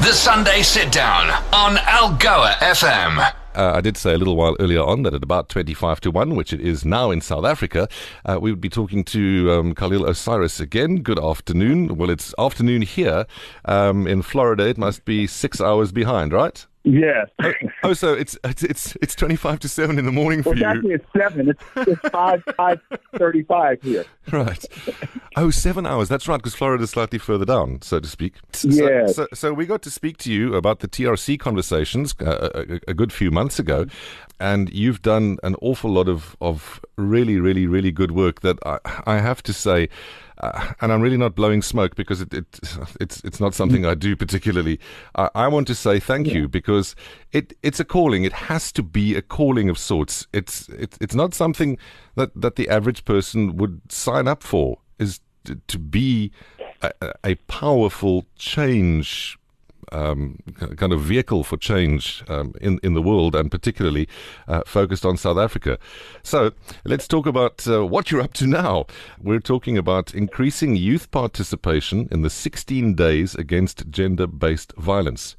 The Sunday Sit Down on Algoa FM. Uh, I did say a little while earlier on that at about 25 to 1, which it is now in South Africa, uh, we would be talking to um, Khalil Osiris again. Good afternoon. Well, it's afternoon here. Um, in Florida, it must be six hours behind, right? Yes. Oh, oh, so it's it's it's it's twenty five to seven in the morning for well, you. actually, it's seven. It's, it's five five thirty five here. Right. Oh, seven hours. That's right, because Florida's slightly further down, so to speak. So, Yes. So, so we got to speak to you about the TRC conversations uh, a, a good few months ago, and you've done an awful lot of of really, really, really good work that I, I have to say. Uh, and I'm really not blowing smoke because it, it it's it's not something I do particularly. I, I want to say thank you because it it's a calling. It has to be a calling of sorts. It's it's it's not something that that the average person would sign up for. Is to, to be a, a powerful change um, kind of vehicle for change um, in in the world, and particularly uh, focused on South Africa. So let's talk about uh, what you're up to now. We're talking about increasing youth participation in the 16 days against gender-based violence.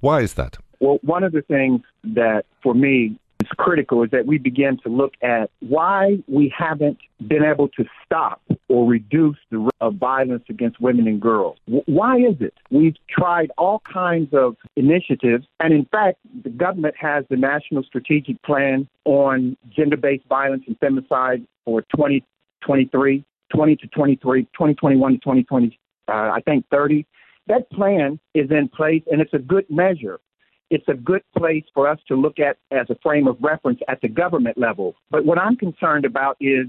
Why is that? Well, one of the things that for me critical is that we begin to look at why we haven't been able to stop or reduce the rate of violence against women and girls. W- Why is it? We've tried all kinds of initiatives, and in fact, the government has the National Strategic Plan on gender based violence and femicide for 2023, 20 to 23, 2021 to 2020, uh, I think 30. That plan is in place, and it's a good measure it's a good place for us to look at as a frame of reference at the government level. But what I'm concerned about is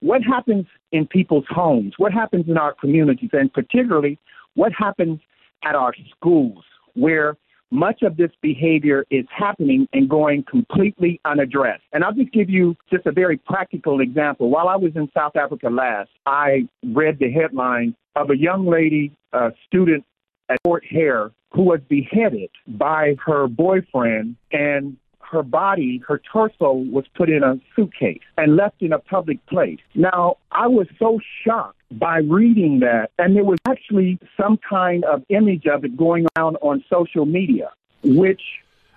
what happens in people's homes, what happens in our communities, and particularly what happens at our schools, where much of this behavior is happening and going completely unaddressed. And I'll just give you just a very practical example. While I was in South Africa last, I read the headline of a young lady, a student at Fort Hare, who was beheaded by her boyfriend and her body, her torso was put in a suitcase and left in a public place. Now, I was so shocked by reading that, and there was actually some kind of image of it going around on social media, which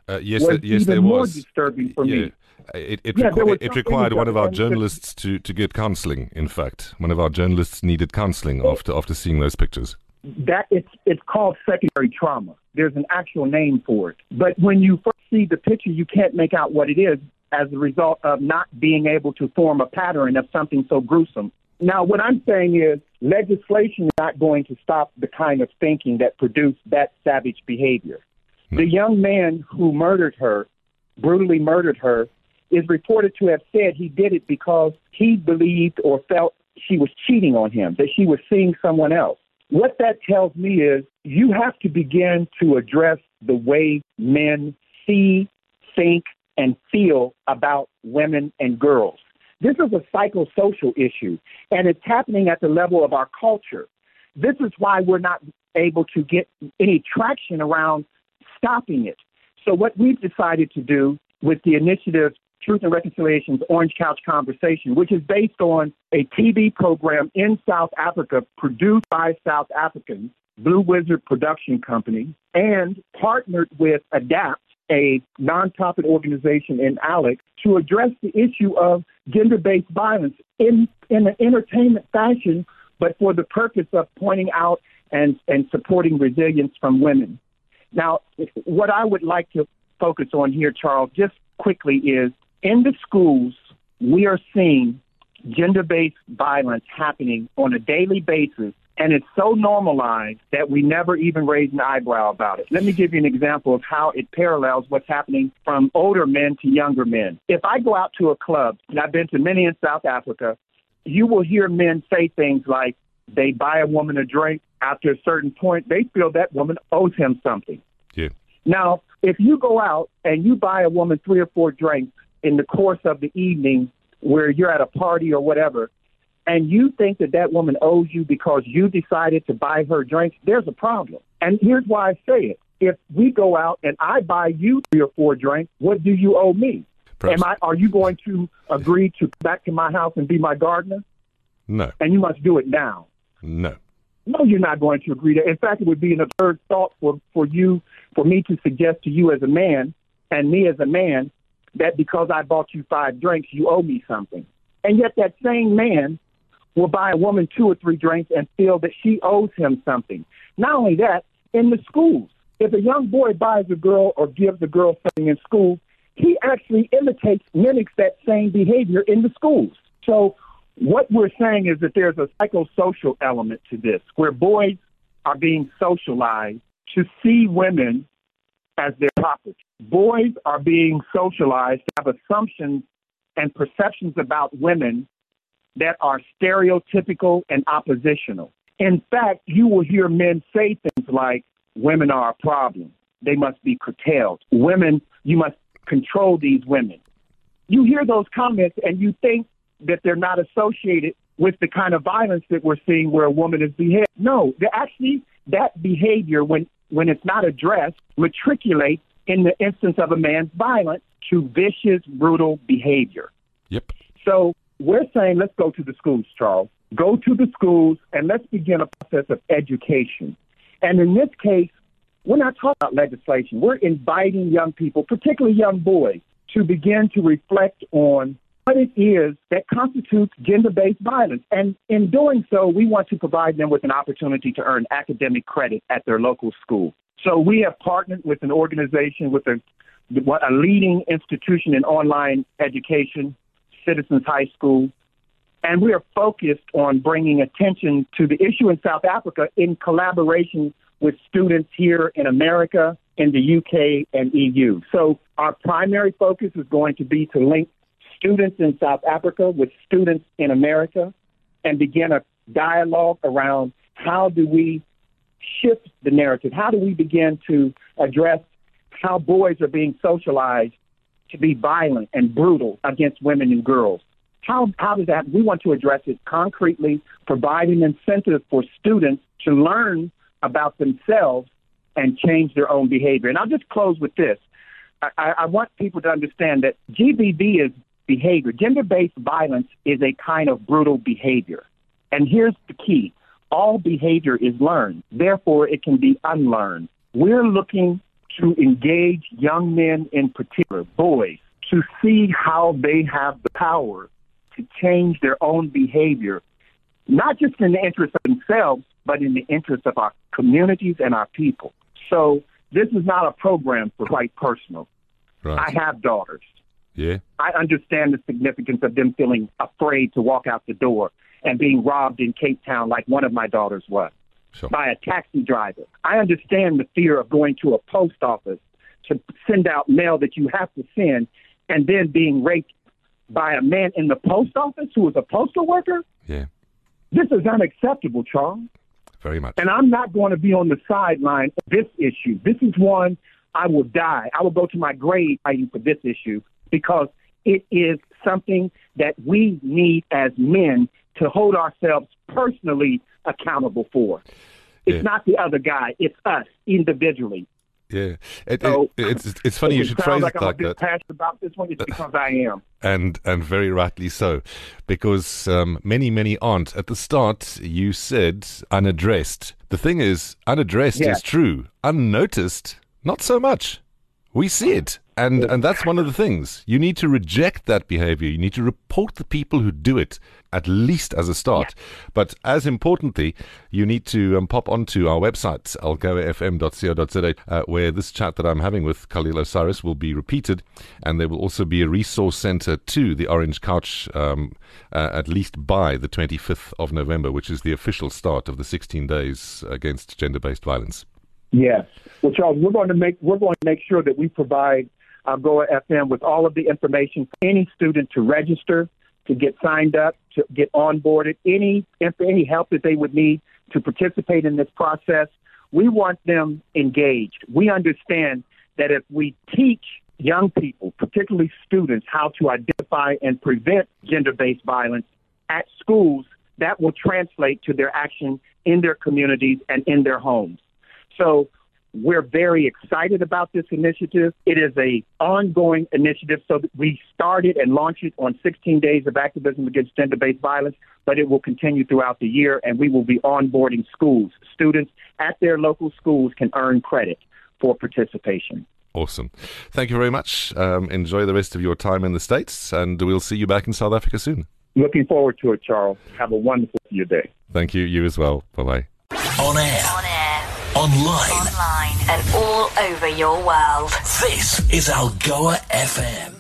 Uh, yes, was uh, yes, even there more was. disturbing for yeah. me. It, it, Yeah, was it, required one of our journalists to, to get counselling. In fact, one of our journalists needed counselling after after seeing those pictures. That it's it's called secondary trauma. There's an actual name for it. But when you first see the picture, you can't make out what it is as a result of not being able to form a pattern of something so gruesome. Now, what I'm saying is legislation is not going to stop the kind of thinking that produced that savage behavior. The hmm. young man who murdered her, brutally murdered her, is reported to have said he did it because he believed or felt she was cheating on him, that she was seeing someone else. What that tells me is you have to begin to address the way men see, think, and feel about women and girls. This is a psychosocial issue, and it's happening at the level of our culture. This is why we're not able to get any traction around stopping it. So, what we've decided to do with the initiative Truth and Reconciliation's Orange Couch Conversation, which is based on a TV program in South Africa produced by South Africans, Blue Wizard Production Company, and partnered with ADAPT, a nonprofit organization in Alex, to address the issue of gender based violence in, in an entertainment fashion, but for the purpose of pointing out and, and supporting resilience from women. Now, what I would like to focus on here, Charles, just quickly is in the schools, we are seeing gender based violence happening on a daily basis, and it's so normalized that we never even raise an eyebrow about it. Let me give you an example of how it parallels what's happening from older men to younger men. If I go out to a club, and I've been to many in South Africa, you will hear men say things like, they buy a woman a drink. After a certain point, they feel that woman owes him something. Yeah. Now, if you go out and you buy a woman three or four drinks in the course of the evening where you're at a party or whatever, and you think that that woman owes you because you decided to buy her drinks, there's a problem. And here's why I say it. If we go out and I buy you three or four drinks, what do you owe me? Perhaps- Am I, are you going to agree to come back to my house and be my gardener? No, And you must do it now. no. No, you're not going to agree to. In fact, it would be an absurd thought for, for you, for me to suggest to you as a man and me as a man that because I bought you five drinks, you owe me something. And yet that same man will buy a woman two or three drinks and feel that she owes him something. Not only that, in the schools, if a young boy buys a girl or gives a girl something in school, he actually imitates, mimics that same behavior in the schools. So what we're saying is that there's a psychosocial element to this, where boys are being socialized to see women as their property. Boys are being socialized to have assumptions and perceptions about women that are stereotypical and oppositional. In fact, you will hear men say things like, women are a problem. They must be curtailed. Women, you must control these women. You hear those comments and you think that they're not associated with the kind of violence that we're seeing where a woman is beheaded. No, actually, that behavior, when, when it's not addressed, matriculate in the instance of a man's violence to vicious, brutal behavior. Yep. So we're saying let's go to the schools, Charles. Go to the schools and let's begin a process of education. And in this case, we're not talking about legislation. We're inviting young people, particularly young boys, to begin to reflect on what it is that constitutes gender based violence. And in doing so, we want to provide them with an opportunity to earn academic credit at their local school. So we have partnered with an organization, with a, a leading institution in online education, Citizens High School, and we are focused on bringing attention to the issue in South Africa in collaboration with students here in America, in the UK, and EU. So our primary focus is going to be to link students in South Africa with students in America and begin a dialogue around how do we shift the narrative? How do we begin to address how boys are being socialized to be violent and brutal against women and girls? How, how does that, we want to address it concretely, providing incentives for students to learn about themselves and change their own behavior. And I'll just close with this. I, I want people to understand that GBV is behavior. Gender based violence is a kind of brutal behavior. And here's the key all behavior is learned, therefore, it can be unlearned. We're looking to engage young men, in particular, boys, to see how they have the power to change their own behavior, not just in the interest of themselves, but in the interest of our communities and our people. So this is not a program for quite personal. Right. I have daughters. Yeah. I understand the significance of them feeling afraid to walk out the door and being robbed in Cape Town like one of my daughters was Sure. by a taxi driver. I understand the fear of going to a post office to send out mail that you have to send and then being raped by a man in the post office who is a postal worker. Yeah. This is unacceptable, Charles. Very much. And I'm not going to be on the sideline of this issue. This is one I will die. I will go to my grave fighting for this issue because it is something that we need as men to hold ourselves personally accountable for. It's Yeah. not the other guy, it's us individually. Yeah. It, So- it, it's, it's funny you should phrase like it I'm like a bit that. passionate about this one. It's because I am. and and very rightly so, because um, many many aren't. At the start, you said unaddressed. The thing is, unaddressed Yeah. is true. Unnoticed, not so much. We see it, and and that's one of the things. You need to reject that behavior. You need to report the people who do it, at least as a start. But as importantly, you need to um, pop onto our website, algoafm.co.za, uh, where this chat that I'm having with Khalil Osiris will be repeated, and there will also be a resource center to the Orange Couch um, uh, at least by the 25th of November, which is the official start of the 16 days against gender-based violence. Yes. Well, Charles, we're going to make we're going to make sure that we provide uh, Algoa FM with all of the information for any student to register, to get signed up, to get onboarded, any any help that they would need to participate in this process. We want them engaged. We understand that if we teach young people, particularly students, how to identify and prevent gender-based violence at schools, that will translate to their action in their communities and in their homes. So We're very excited about this initiative. It is a ongoing initiative. So we started and launched it on 16 days of activism against gender-based violence, but it will continue throughout the year, and we will be onboarding schools. Students at their local schools can earn credit for participation. Awesome. Thank you very much. Um, enjoy the rest of your time in the States, and we'll see you back in South Africa soon. Looking forward to it, Charles. Have a wonderful day. Thank you. You as well. Bye bye. On air. On air. Online. Online. And all over your world. This is Algoa FM.